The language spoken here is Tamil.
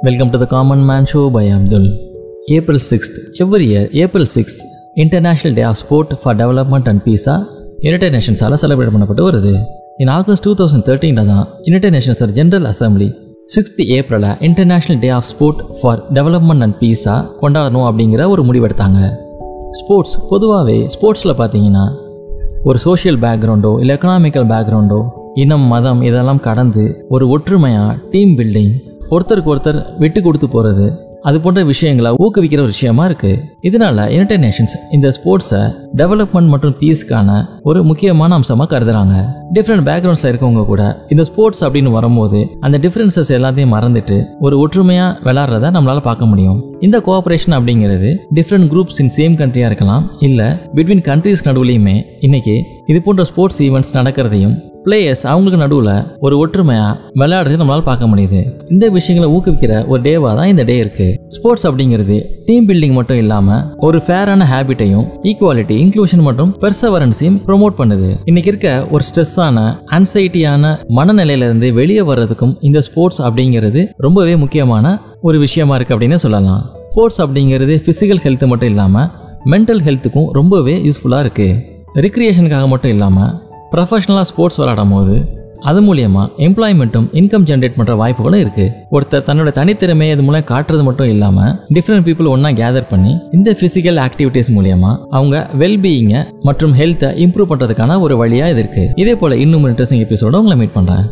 Welcome to the Common Man Show by Abdul. April 6th. Every year, April 6th, International Day of Sport for Development and Peace united நேஷன்ஸால் celebrate பண்ணப்பட்டு வருது இன் ஆகஸ்ட் டூ தௌசண்ட் தேர்ட்டீனில் தான் united nations general assembly sixth ஏப்ரலில் international day of sport for development and பீஸாக கொண்டாடணும் அப்படிங்கிற ஒரு முடிவெடுத்தாங்க ஸ்போர்ட்ஸ் பொதுவாகவே ஸ்போர்ட்ஸில் பார்த்தீங்கன்னா ஒரு சோஷியல் பேக்ரவுண்டோ இல்லை எக்கனாமிக்கல் பேக்ரவுண்டோ இனம் மதம் இதெல்லாம் கடந்து ஒரு ஒற்றுமையாக டீம் பில்டிங் ஒருத்தருக்கு ஒருத்தர் விட்டு கொடுத்து போகிறது அது போன்ற விஷயங்களை ஊக்குவிக்கிற ஒரு விஷயமா இருக்கு. இதனால யுனைடெட் நேஷன்ஸ் இந்த ஸ்போர்ட்ஸை டெவலப்மெண்ட் மற்றும் பீஸ்க்கான ஒரு முக்கியமான அம்சமாக கருதுறாங்க. டிஃப்ரெண்ட் பேக்ரவுண்ட்ஸில் இருக்கவங்க கூட இந்த ஸ்போர்ட்ஸ் அப்படின்னு வரும்போது அந்த டிஃப்ரென்சஸ் எல்லாத்தையும் மறந்துட்டு ஒரு ஒற்றுமையாக விளாட்றத நம்மளால் பார்க்க முடியும். இந்த கோஆப்ரேஷன் அப்படிங்கிறது டிஃப்ரெண்ட் குரூப்ஸ் இன் சேம் கண்ட்ரியாக இருக்கலாம் இல்லை பிட்வீன் கண்ட்ரீஸ் நடுவுலையுமே இன்னைக்கு இது போன்ற ஸ்போர்ட்ஸ் ஈவெண்ட்ஸ் நடக்கிறதையும் பிளேயர்ஸ் அவங்களுக்கு நடுவில் ஒரு ஒற்றுமையாக விளையாடுறது நம்மளால் பார்க்க முடியுது. இந்த விஷயங்களை ஊக்குவிக்கிற ஒரு டேவாக தான் இந்த டே இருக்கு. ஸ்போர்ட்ஸ் அப்படிங்கிறது டீம் பில்டிங் மட்டும் இல்லாமல் ஒரு ஃபேரான ஹேபிட்டையும் ஈக்குவாலிட்டி இன்க்ளூஷன் மற்றும் பெர்சவரன்ஸையும் ப்ரொமோட் பண்ணுது. இன்னைக்கு இருக்க ஒரு ஸ்ட்ரெஸ்ஸான அன்சைட்டியான மனநிலையிலிருந்து வெளியே வர்றதுக்கும் இந்த ஸ்போர்ட்ஸ் அப்படிங்கிறது ரொம்பவே முக்கியமான ஒரு விஷயமா இருக்கு அப்படின்னு சொல்லலாம். ஸ்போர்ட்ஸ் அப்படிங்கிறது ஃபிசிக்கல் ஹெல்த் மட்டும் இல்லாமல் மென்டல் ஹெல்த்துக்கும் ரொம்பவே யூஸ்ஃபுல்லாக இருக்குது ரிக்ரியேஷனுக்காக மட்டும் இல்லாமல் ப்ரொஃபஷனலாக ஸ்போர்ட்ஸ் விளாடும் போது அது மூலியமா எம்ப்ளாய்மெண்ட்டும் இன்கம் ஜென்ரேட் பண்ணுற வாய்ப்புகளும் இருக்குது ஒருத்தர் தன்னோட தனித்திறமையை இது மூலம் காட்டுறது மட்டும் இல்லாமல் டிஃப்ரெண்ட் பீப்புள் ஒன்றா கேதர் பண்ணி இந்த ஃபிசிக்கல் ஆக்டிவிட்டீஸ் மூலியமா அவங்க வெல்பீயிங்கை மற்றும் ஹெல்த்தை இம்ப்ரூவ் பண்ணுறதுக்கான ஒரு வழியாக இது இருக்குது இதே போல் இன்னும் இன்ட்ரெஸ்டிங் எபிசோட உங்களை மீட் பண்ணுறேன்